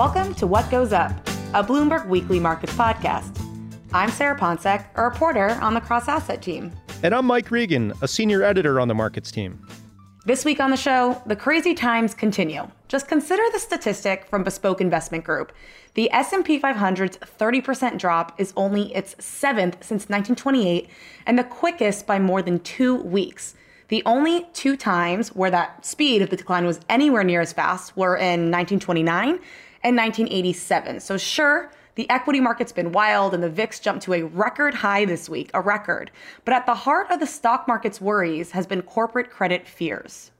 Welcome to What Goes Up, a Bloomberg Weekly Markets podcast. I'm Sarah Ponczek, a reporter on the Cross Asset team. And I'm Mike Regan, a senior editor on the markets team. This week on the show, the crazy times continue. Just consider the statistic from Bespoke Investment Group. The S&P 500's 30% drop is only its seventh since 1928 and the quickest by more than 2 weeks. The only two times where that speed of the decline was anywhere near as fast were in 1929 and 1987. So, sure, the equity market's been wild and the VIX jumped to a record high this week, a record. But at the heart of the stock market's worries has been corporate credit fears.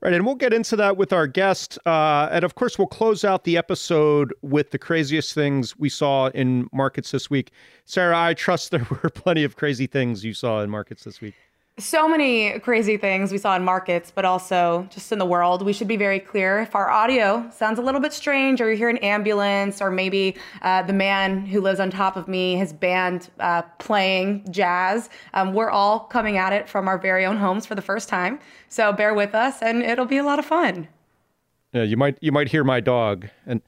Right, and we'll get into that with our guest. Uh, and of course, we'll close out the episode with the craziest things we saw in markets this week. Sarah, I trust there were plenty of crazy things you saw in markets this week so many crazy things we saw in markets, but also just in the world. We should be very clear. If our audio sounds a little bit strange, or you hear an ambulance, or maybe uh, the man who lives on top of me, his band uh, playing jazz, um, we're all coming at it from our very own homes for the first time. So bear with us, and it'll be a lot of fun. Yeah, you might you might hear my dog and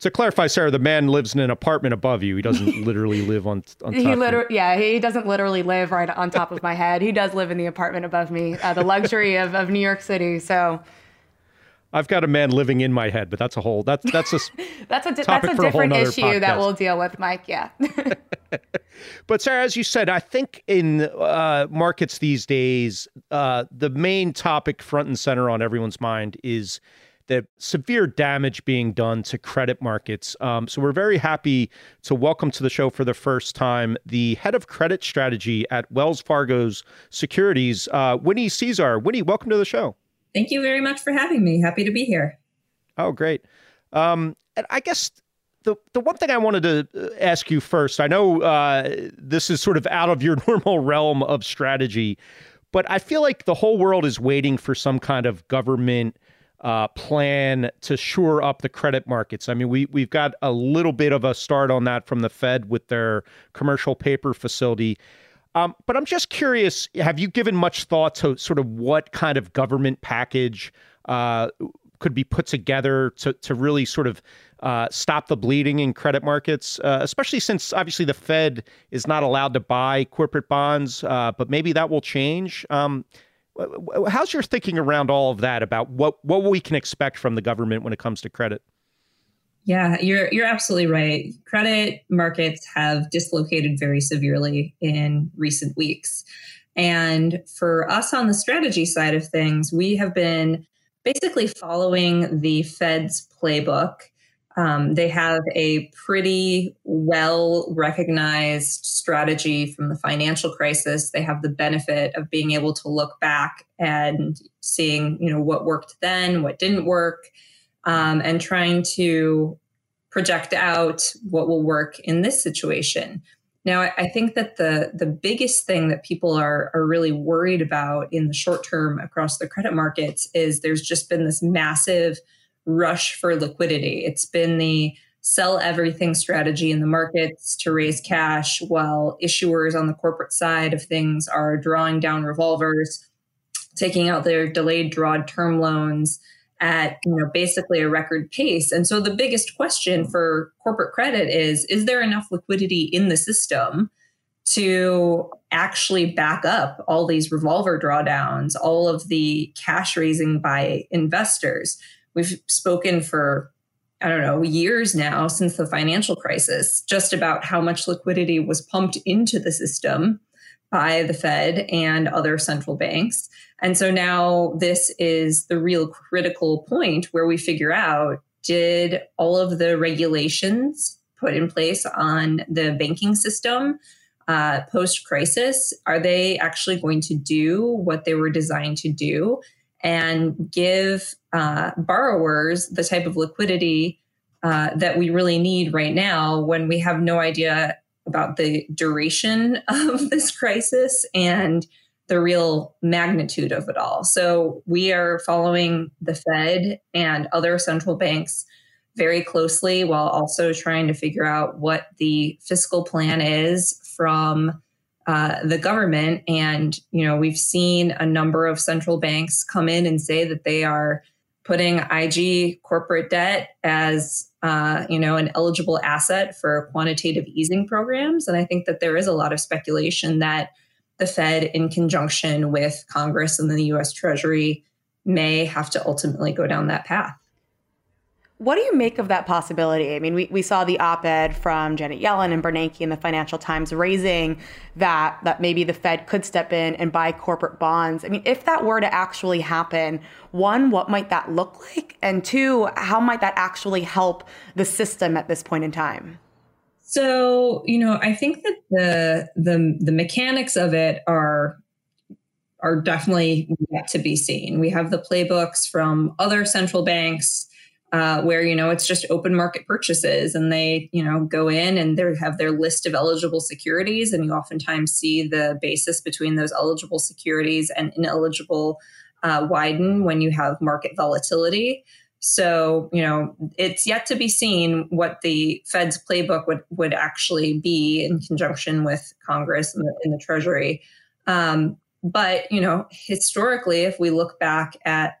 to clarify, Sarah, the man lives in an apartment above you. He doesn't literally live on on top. He literally, yeah, he doesn't literally live right on top of my head. He does live in the apartment above me, uh, the luxury of, of New York City. So, I've got a man living in my head, but that's a whole that's that's a that's a that's a different a issue podcast. that we'll deal with, Mike. Yeah. but Sarah, as you said, I think in uh, markets these days, uh, the main topic front and center on everyone's mind is the severe damage being done to credit markets. Um, so we're very happy to welcome to the show for the first time the head of credit strategy at Wells Fargo's Securities, uh, Winnie Cisar. Winnie, welcome to the show. Thank you very much for having me. Happy to be here. Oh, great. Um, and I guess the the one thing I wanted to uh, ask you first, I know uh, this is sort of out of your normal realm of strategy, but I feel like the whole world is waiting for some kind of government uh, plan to shore up the credit markets. I mean, we we've got a little bit of a start on that from the Fed with their commercial paper facility. Um, but I'm just curious: have you given much thought to sort of what kind of government package uh, could be put together to to really sort of uh, stop the bleeding in credit markets, uh, especially since obviously the Fed is not allowed to buy corporate bonds, uh, but maybe that will change. Um, How's your thinking around all of that about what what we can expect from the government when it comes to credit? Yeah, you're you're absolutely right. Credit markets have dislocated very severely in recent weeks. And for us on the strategy side of things, we have been basically following the Fed's playbook um, they have a pretty well recognized strategy from the financial crisis. They have the benefit of being able to look back and seeing, you know, what worked then, what didn't work, um, and trying to project out what will work in this situation. Now, I think that the the biggest thing that people are are really worried about in the short term across the credit markets is there's just been this massive rush for liquidity. It's been the sell everything strategy in the markets to raise cash while issuers on the corporate side of things are drawing down revolvers, taking out their delayed draw term loans at you know basically a record pace. And so the biggest question for corporate credit is is there enough liquidity in the system to actually back up all these revolver drawdowns, all of the cash raising by investors? We've spoken for, I don't know, years now since the financial crisis, just about how much liquidity was pumped into the system by the Fed and other central banks. And so now this is the real critical point where we figure out did all of the regulations put in place on the banking system uh, post crisis, are they actually going to do what they were designed to do and give uh, borrowers the type of liquidity uh, that we really need right now when we have no idea about the duration of this crisis and the real magnitude of it all. So we are following the Fed and other central banks very closely while also trying to figure out what the fiscal plan is from uh, the government. And, you know, we've seen a number of central banks come in and say that they are putting IG corporate debt as, uh, you know, an eligible asset for quantitative easing programs. And I think that there is a lot of speculation that the Fed, in conjunction with Congress and the US Treasury, may have to ultimately go down that path. What do you make of that possibility? I mean, we, we saw the op-ed from Janet Yellen and Bernanke in the Financial Times raising that that maybe the Fed could step in and buy corporate bonds. I mean, if that were to actually happen, one, what might that look like? And two, how might that actually help the system at this point in time? So, you know, I think that the the the mechanics of it are are definitely yet to be seen. We have the playbooks from other central banks uh, where you know it's just open market purchases and they you know go in and they have their list of eligible securities and you oftentimes see the basis between those eligible securities and ineligible uh, widen when you have market volatility so, you know, it's yet to be seen what the Fed's playbook would, would actually be in conjunction with Congress and the, and the Treasury. Um, but, you know, historically, if we look back at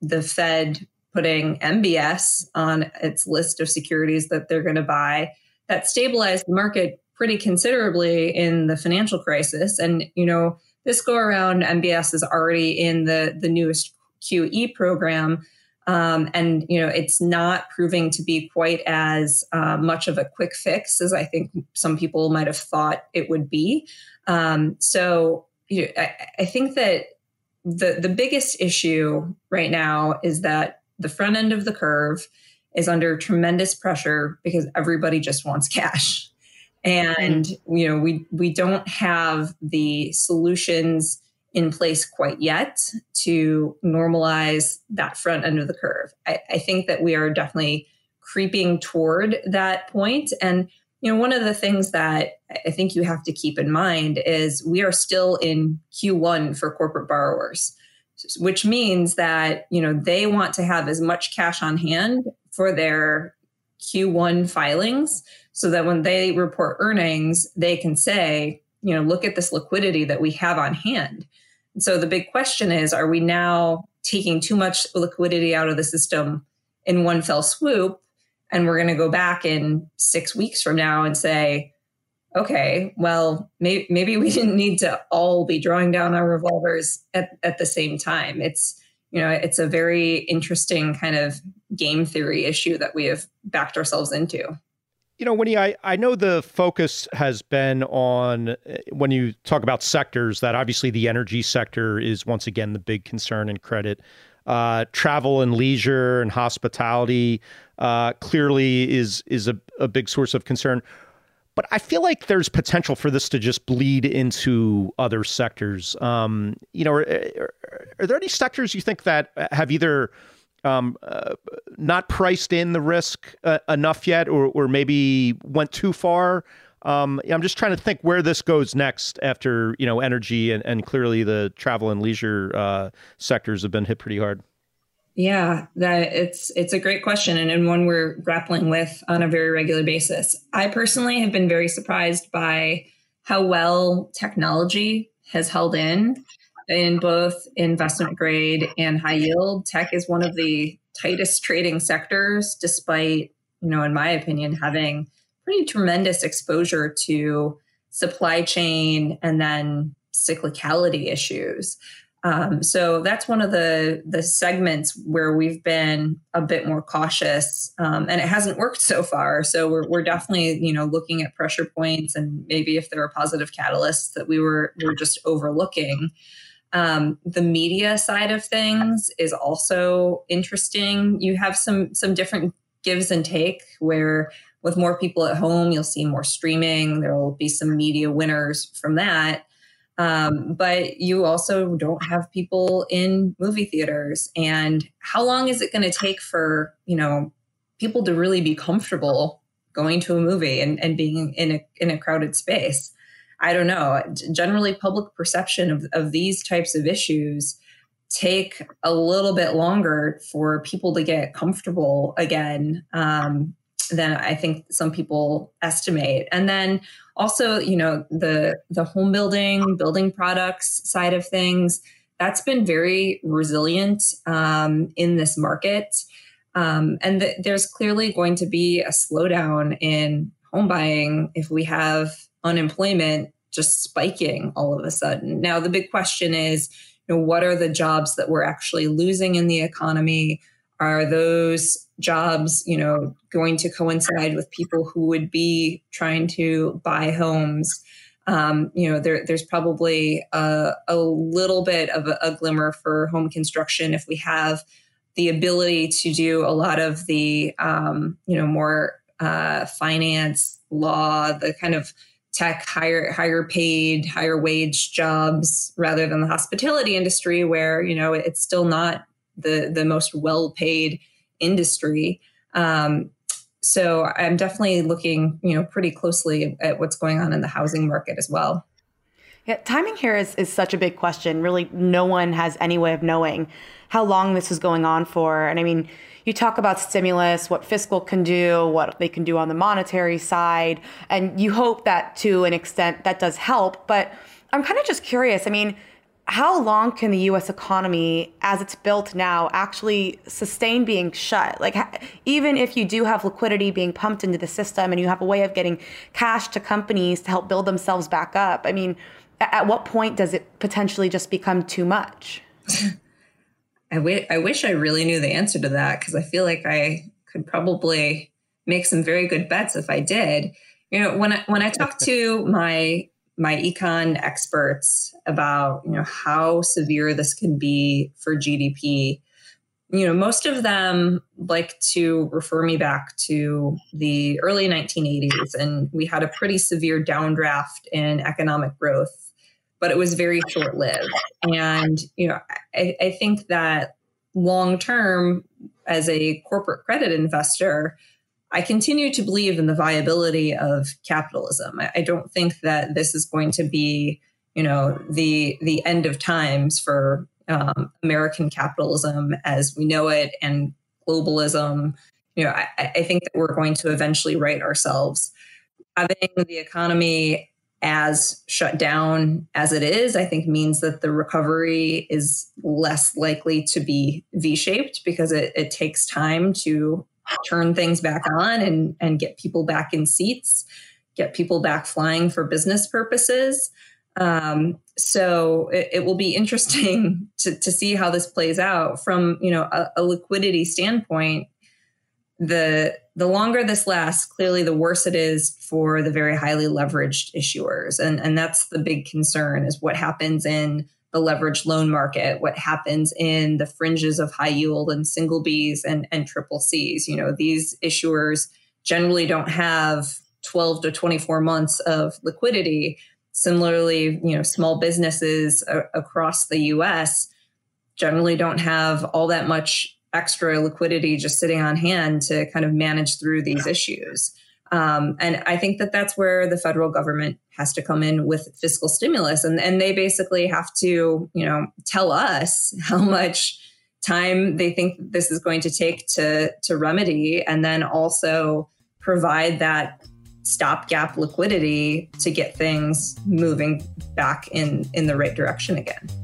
the Fed putting MBS on its list of securities that they're going to buy, that stabilized the market pretty considerably in the financial crisis. And, you know, this go around, MBS is already in the, the newest QE program um, and you know it's not proving to be quite as uh, much of a quick fix as I think some people might have thought it would be. Um, so you know, I, I think that the the biggest issue right now is that the front end of the curve is under tremendous pressure because everybody just wants cash and you know we we don't have the solutions in place quite yet to normalize that front end of the curve. I, I, think that we are definitely creeping toward that point. And, you know, one of the things that I think you have to keep in mind is we are still in Q1 for corporate borrowers, which means that, you know, they want to have as much cash on hand for their Q1 filings so that when they report earnings, they can say, you know, look at this liquidity that we have on hand so the big question is are we now taking too much liquidity out of the system in one fell swoop? And we're going to go back in six weeks from now and say, okay, well, may- maybe we didn't need to all be drawing down our revolvers at, at the same time. It's, you know, it's a very interesting kind of game theory issue that we have backed ourselves into. You know, Winnie, I, I know the focus has been on eh, when you talk about sectors that obviously the energy sector is once again the big concern in credit. Uh, travel and leisure and hospitality uh, clearly is is a, a big source of concern. But I feel like there's potential for this to just bleed into other sectors. Um, you know, are, are, are there any sectors you think that have either um, uh, not priced in the risk uh, enough yet, or, or maybe went too far. Um, I'm just trying to think where this goes next after you know energy and, and clearly the travel and leisure uh, sectors have been hit pretty hard. Yeah, that it's it's a great question and, and one we're grappling with on a very regular basis. I personally have been very surprised by how well technology has held in in both investment grade and high yield. Tech is one of the tightest trading sectors, despite, you know, in my opinion, having pretty tremendous exposure to supply chain and then cyclicality issues. Um, so that's one of the the segments where we've been a bit more cautious, um, and it hasn't worked so far. So we're, we're definitely you know looking at pressure points and maybe if there are positive catalysts that we were were just overlooking. Um, the media side of things is also interesting. You have some some different gives and take where with more people at home, you'll see more streaming. There will be some media winners from that. Um, but you also don't have people in movie theaters. And how long is it going to take for, you know, people to really be comfortable going to a movie and, and being in a, in a crowded space? I don't know. Generally, public perception of, of these types of issues take a little bit longer for people to get comfortable again um, than I think some people estimate. And then also, you know, the the home building, building products side of things, that's been very resilient um, in this market. Um, and th- there's clearly going to be a slowdown in home buying if we have unemployment just spiking all of a sudden. Now, the big question is, you know, what are the jobs that we're actually losing in the economy? Are those jobs, you know, going to coincide with people who would be trying to buy homes? Um, you know, there, there's probably a, a little bit of a, a glimmer for home construction if we have the ability to do a lot of the, um, you know, more uh, finance, law, the kind of tech higher higher paid higher wage jobs rather than the hospitality industry where you know it's still not the the most well paid industry um, so i'm definitely looking you know pretty closely at what's going on in the housing market as well yeah, timing here is, is such a big question. Really, no one has any way of knowing how long this is going on for. And I mean, you talk about stimulus, what fiscal can do, what they can do on the monetary side, and you hope that to an extent that does help. But I'm kind of just curious. I mean, how long can the US economy, as it's built now, actually sustain being shut? Like, even if you do have liquidity being pumped into the system and you have a way of getting cash to companies to help build themselves back up, I mean, at what point does it potentially just become too much? I, w- I wish I really knew the answer to that because I feel like I could probably make some very good bets if I did. You know, when I when I talk to my my econ experts about you know how severe this can be for GDP, you know, most of them like to refer me back to the early 1980s, and we had a pretty severe downdraft in economic growth but it was very short lived. And, you know, I, I think that long term, as a corporate credit investor, I continue to believe in the viability of capitalism. I, I don't think that this is going to be, you know, the the end of times for um, American capitalism as we know it and globalism. You know, I, I think that we're going to eventually right ourselves. Having the economy as shut down as it is, I think means that the recovery is less likely to be V shaped because it, it, takes time to turn things back on and, and get people back in seats, get people back flying for business purposes. Um, so it, it, will be interesting to, to see how this plays out from you know a, a liquidity standpoint. The the longer this lasts, clearly the worse it is for the very highly leveraged issuers. And, and that's the big concern is what happens in the leveraged loan market, what happens in the fringes of high yield and single Bs and, and triple Cs. You know, these issuers generally don't have 12 to 24 months of liquidity. Similarly, you know, small businesses a- across the US generally don't have all that much extra liquidity just sitting on hand to kind of manage through these issues. Um, and I think that that's where the federal government has to come in with fiscal stimulus, and and they basically have to, you know, tell us how much time they think this is going to take to to remedy, and then also provide that stopgap liquidity to get things moving back in in the right direction again.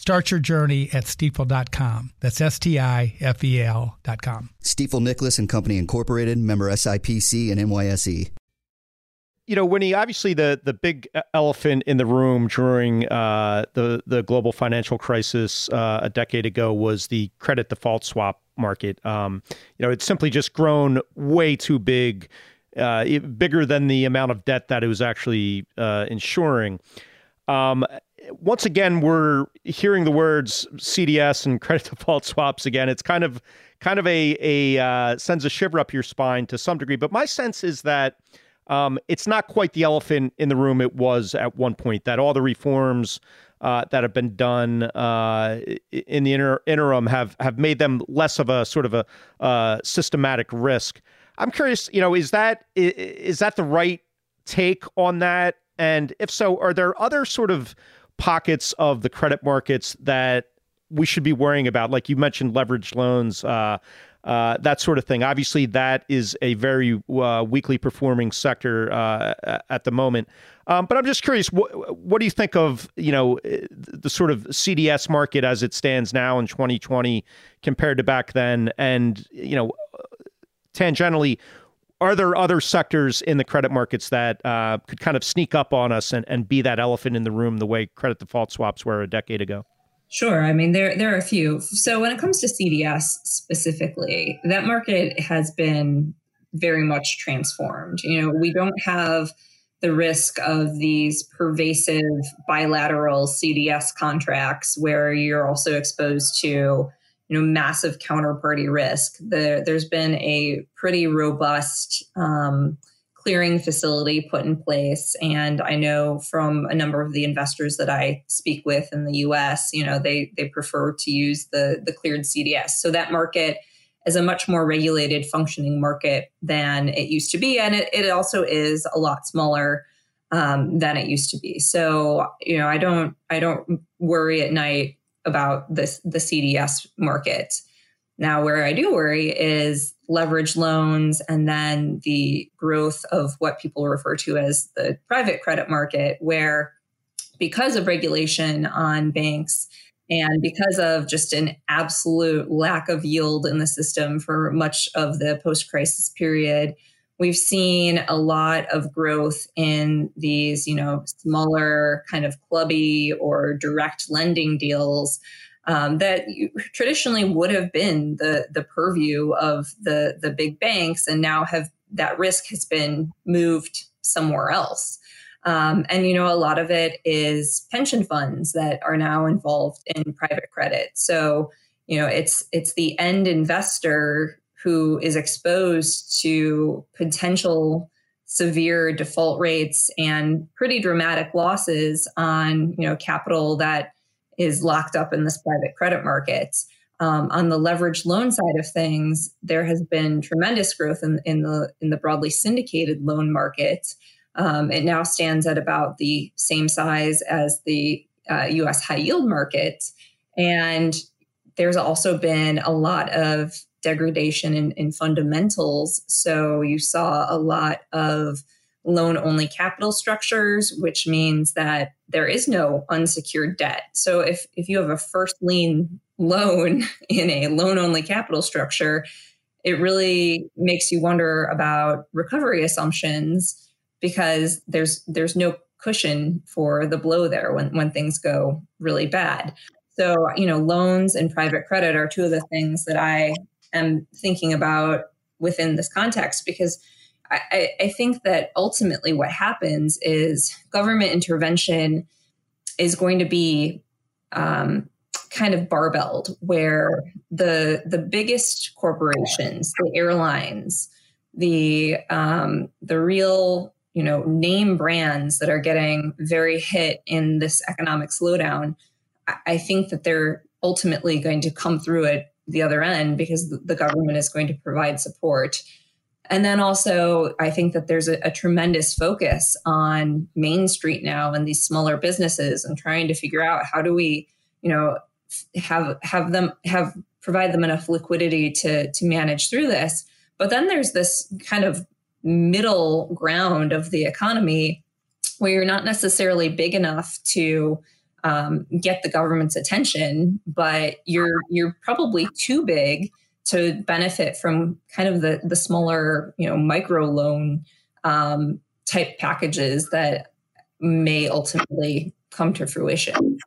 Start your journey at stifel.com. That's S T I F E L.com. Stifel Nicolaus and Company Incorporated, member SIPC and NYSE. You know, Winnie, obviously the the big elephant in the room during uh, the the global financial crisis uh, a decade ago was the credit default swap market. Um, you know, it's simply just grown way too big, uh, bigger than the amount of debt that it was actually uh, insuring. Um, once again, we're hearing the words CDS and credit default swaps again. It's kind of kind of a a uh, sends a shiver up your spine to some degree. But my sense is that um, it's not quite the elephant in the room it was at one point. That all the reforms uh, that have been done uh, in the inter- interim have have made them less of a sort of a uh, systematic risk. I'm curious, you know, is that is that the right take on that? And if so, are there other sort of pockets of the credit markets that we should be worrying about? Like you mentioned, leveraged loans, uh, uh, that sort of thing. Obviously, that is a very uh, weakly performing sector uh, at the moment. Um, but I'm just curious, what, what do you think of you know the sort of CDS market as it stands now in 2020 compared to back then? And you know, tangentially, are there other sectors in the credit markets that uh, could kind of sneak up on us and, and be that elephant in the room the way credit default swaps were a decade ago? Sure. I mean, there there are a few. So when it comes to CDS specifically, that market has been very much transformed. You know, we don't have the risk of these pervasive bilateral CDS contracts where you're also exposed to you know massive counterparty risk. The, there's been a pretty robust um, clearing facility put in place, and I know from a number of the investors that I speak with in the U.S., you know they they prefer to use the the cleared CDS. So that market is a much more regulated functioning market than it used to be, and it, it also is a lot smaller. Um, than it used to be. So, you know, I don't, I don't worry at night about this the CDS market. Now, where I do worry is leverage loans and then the growth of what people refer to as the private credit market, where because of regulation on banks and because of just an absolute lack of yield in the system for much of the post crisis period, we've seen a lot of growth in these, you know, smaller kind of clubby or direct lending deals um, that traditionally would have been the the purview of the the big banks, and now have that risk has been moved somewhere else. Um, and you know, a lot of it is pension funds that are now involved in private credit. So you know, it's it's the end investor who is exposed to potential severe default rates and pretty dramatic losses on you know capital that is locked up in this private credit market. Um, on the leveraged loan side of things, there has been tremendous growth in, in the in the broadly syndicated loan market. Um, it now stands at about the same size as the uh, U.S. high yield market, and there's also been a lot of degradation in, in fundamentals. So you saw a lot of loan only capital structures, which means that there is no unsecured debt. So if, if you have a first lien loan in a loan only capital structure, it really makes you wonder about recovery assumptions because there's there's no cushion for the blow there when, when things go really bad. So, you know, loans and private credit are two of the things that I am thinking about within this context because I, I think that ultimately what happens is government intervention is going to be um, kind of barbelled, where the the biggest corporations, the airlines, the um, the real you know name brands that are getting very hit in this economic slowdown, I, I think that they're ultimately going to come through it the other end because the government is going to provide support And then also, I think that there's a, a, tremendous focus on Main Street now and these smaller businesses and trying to figure out how do we, you know, have have them have provide them enough liquidity to to manage through this. But then there's this kind of middle ground of the economy where you're not necessarily big enough to um, get the government's attention, but you're you're probably too big to benefit from kind of the the smaller you know micro loan um, type packages that may ultimately come to fruition.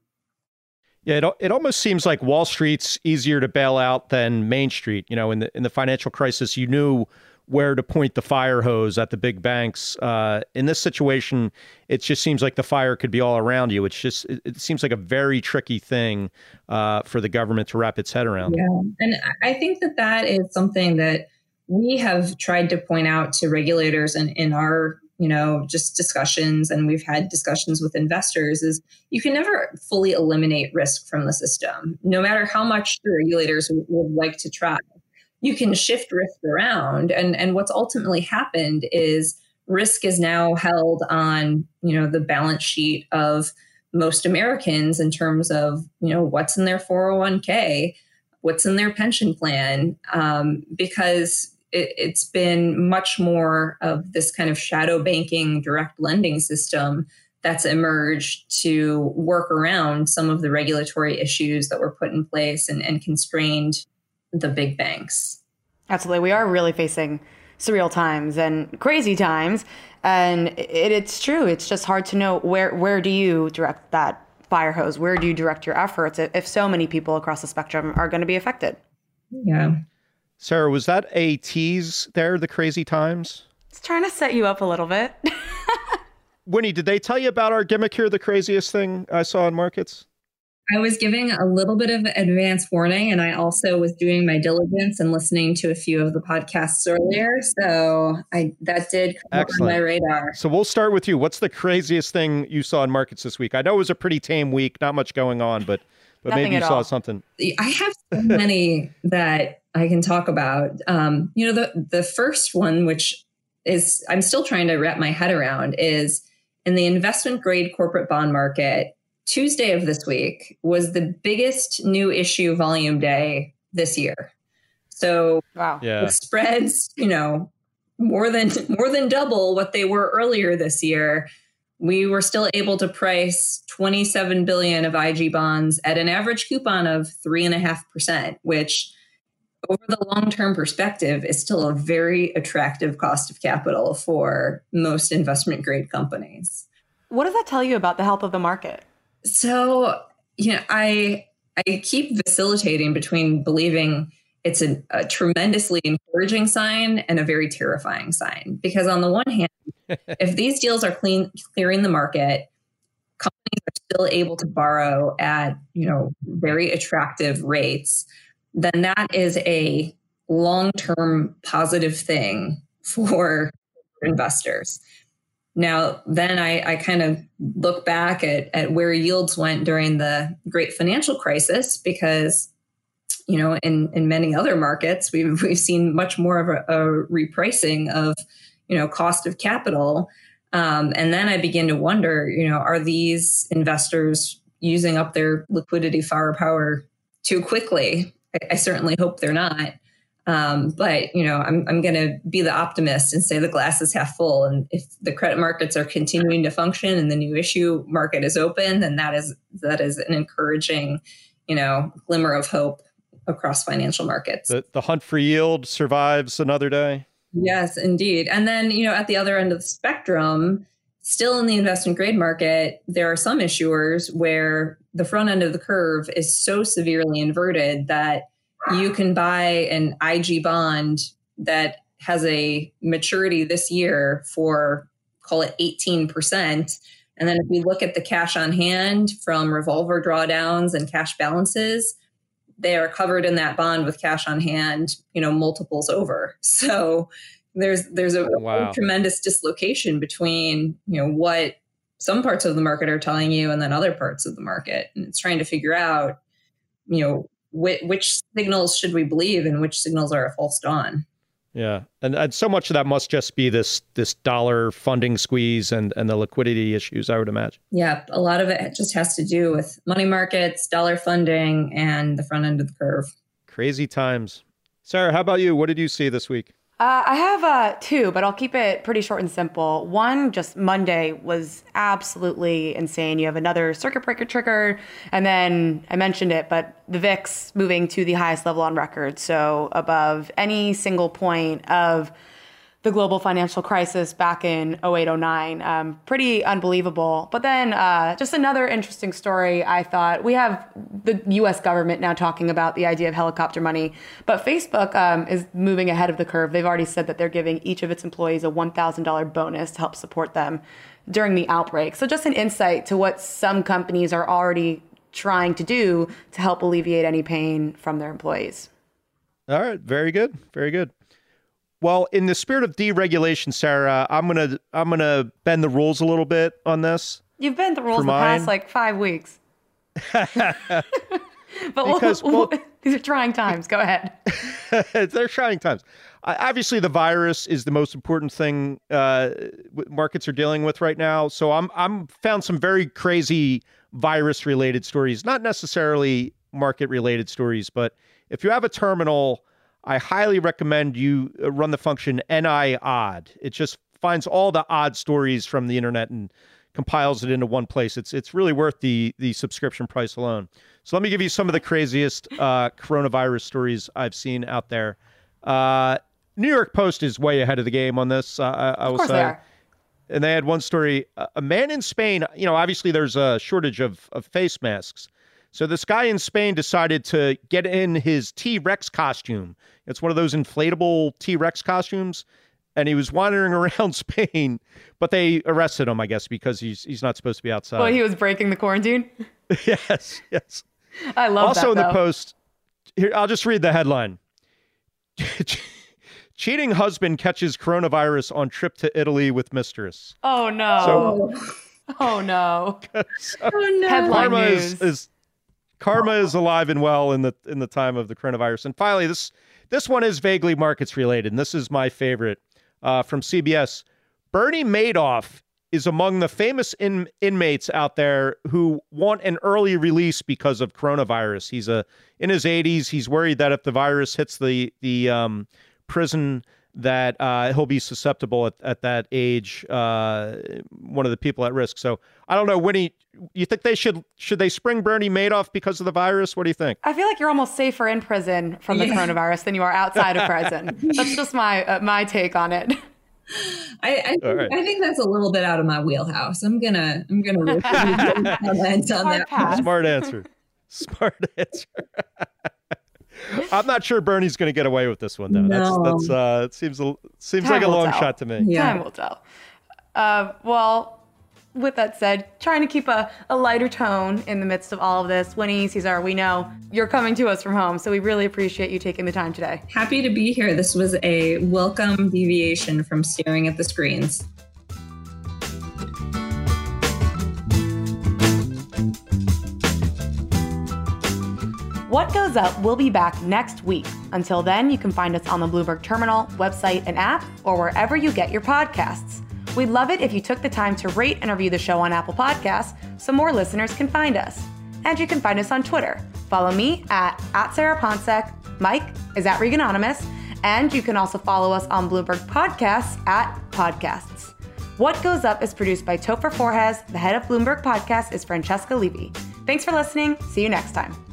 Yeah, it, it almost seems like Wall Street's easier to bail out than Main Street. You know, in the in the financial crisis, you knew where to point the fire hose at the big banks. Uh, in this situation, it just seems like the fire could be all around you. It's just it, seems like a very tricky thing uh, for the government to wrap its head around. Yeah, and I think that that is something that we have tried to point out to regulators and in, in our you know just discussions and we've had discussions with investors is you can never fully eliminate risk from the system no matter how much the regulators would like to try you can shift risk around. And and what's ultimately happened is risk is now held on you know the balance sheet of most americans in terms of you know what's in their 401k what's in their pension plan um, because it, has been much more of this kind of shadow banking direct lending system that's emerged to work around some of the regulatory issues that were put in place and, and constrained the big banks. Absolutely. We are really facing surreal times and crazy times. And it, it's true. It's just hard to know where, where do you direct that fire hose? Where do you direct your efforts if, if so many people across the spectrum are going to be affected? Yeah. Sarah, was that a tease there, the crazy times? It's trying to set you up a little bit. Winnie, did they tell you about our gimmick here, the craziest thing I saw in markets? I was giving a little bit of advance warning, and I also was doing my diligence and listening to a few of the podcasts earlier. So I that did come Excellent. on my radar. So we'll start with you. What's the craziest thing you saw in markets this week? I know it was a pretty tame week, not much going on, but but Nothing maybe you saw all. something. I have so many that I can talk about. Um, you know, the the first one, which is I'm still trying to wrap my head around, is in the investment grade corporate bond market Tuesday of this week was the biggest new issue volume day this year. So wow. yeah. spreads, you know, more than more than double what they were earlier this year. We were still able to price 27 billion of IG bonds at an average coupon of three and a half percent, which over the long term perspective is still a very attractive cost of capital for most investment grade companies. What does that tell you about the health of the market? So, you know, I I keep vacillating between believing it's a, a, tremendously encouraging sign and a very terrifying sign. Because on the one hand, if these deals are clean clearing the market, companies are still able to borrow at you know very attractive rates, then that is a long term positive thing for investors. Now, then I, I kind of look back at, at where yields went during the great financial crisis because, you know, in, in many other markets, we've, we've seen much more of a, a repricing of, you know, cost of capital. Um, and then I begin to wonder, you know, are these investors using up their liquidity firepower too quickly? I, I certainly hope they're not. Um, but you know, I'm I'm going to be the optimist and say the glass is half full. And if the credit markets are continuing to function and the new issue market is open, then that is that is an encouraging, you know, glimmer of hope across financial markets. The, the hunt for yield survives another day. Yes, indeed. And then you know, at the other end of the spectrum, still in the investment grade market, there are some issuers where the front end of the curve is so severely inverted that you can buy an IG bond that has a maturity this year for call it 18%. And then if we look at the cash on hand from revolver drawdowns and cash balances, they are covered in that bond with cash on hand, you know, multiples over. So there's there's a, oh, wow. a tremendous dislocation between, you know, what some parts of the market are telling you and then other parts of the market. And it's trying to figure out, you know, which, which signals should we believe and which signals are a false dawn? Yeah, and and so much of that must just be this this dollar funding squeeze and and the liquidity issues. I would imagine. Yeah, a lot of it just has to do with money markets, dollar funding, and the front end of the curve. Crazy times. Sarah, how about you? What did you see this week? Uh, I have uh, two, but I'll keep it pretty short and simple. One, just Monday was absolutely insane. You have another circuit breaker trigger, and then I mentioned it, but the VIX moving to the highest level on record, so above any single point of the global financial crisis back in 0809. Um, pretty unbelievable. But then, uh, just another interesting story, I thought. We have the US government now talking about the idea of helicopter money, but Facebook um, is moving ahead of the curve. They've already said that they're giving each of its employees a $1,000 bonus to help support them during the outbreak. So, just an insight to what some companies are already trying to do to help alleviate any pain from their employees. All right, very good, very good. Well, in the spirit of deregulation, Sarah, I'm gonna I'm gonna bend the rules a little bit on this. You've bent the rules the mine. past like five weeks. but Because, we'll, well- these are trying times. Go ahead. They're trying times. Uh, obviously, the virus is the most important thing uh, markets are dealing with right now. So I'm I'm found some very crazy virus related stories, not necessarily market related stories, but if you have a terminal, I highly recommend you uh, run the function ni odd. It just finds all the odd stories from the internet and compiles it into one place. It's it's really worth the the subscription price alone. So let me give you some of the craziest uh, coronavirus stories I've seen out there. Uh, New York Post is way ahead of the game on this. Uh, I, I will say. they are. And they had one story: a a man in Spain. You know, obviously there's a shortage of of face masks. So this guy in Spain decided to get in his T Rex costume. It's one of those inflatable T Rex costumes, and he was wandering around Spain. But they arrested him, I guess, because he's he's not supposed to be outside. Well, he was breaking the quarantine. yes, yes. I love it. also that. in the though. post, here I'll just read the headline. Cheating husband catches coronavirus on trip to Italy with mistress. Oh no. So- oh no. Oh no. Headline karma news. is, is karma is alive and well in the in the time of the coronavirus. And finally, this this one is vaguely markets related, and this is my favorite uh, from CBS. Bernie Madoff is among the famous in, inmates out there who want an early release because of coronavirus. He's a in his 80s. He's worried that if the virus hits the the um, prison, that uh, he'll be susceptible at, at that age. Uh, one of the people at risk. So I don't know, Winnie. You think they should should they spring Bernie Madoff because of the virus? What do you think? I feel like you're almost safer in prison from the Yeah. coronavirus than you are outside of prison. That's just my uh, my take on it. I, I, think, All right. I think that's a little bit out of my wheelhouse. I'm gonna I'm gonna comment on Hard that. pass. Smart answer. Smart answer. I'm not sure Bernie's going to get away with this one though. That's No. that's uh, it seems a, seems Time like a long tell. shot to me. Yeah. Time will tell. Uh, well, with that said, trying to keep a, a lighter tone in the midst of all of this. Winnie, Cisar, we know you're coming to us from home, so we really appreciate you taking the time today. Happy to be here. This was a welcome deviation from staring at the screens. What Goes Up will be back next week. Until then, you can find us on the Bloomberg Terminal, website, and app, or wherever you get your podcasts. We'd love it if you took the time to rate and review the show on Apple Podcasts so more listeners can find us. And you can find us on Twitter. Follow me at, at Sarah Ponczek. Mike is at Reganonymous. And you can also follow us on Bloomberg Podcasts at Podcasts. What Goes Up is produced by Topher Forhecz. The head of Bloomberg Podcast is Francesca Levy. Thanks for listening. See you next time.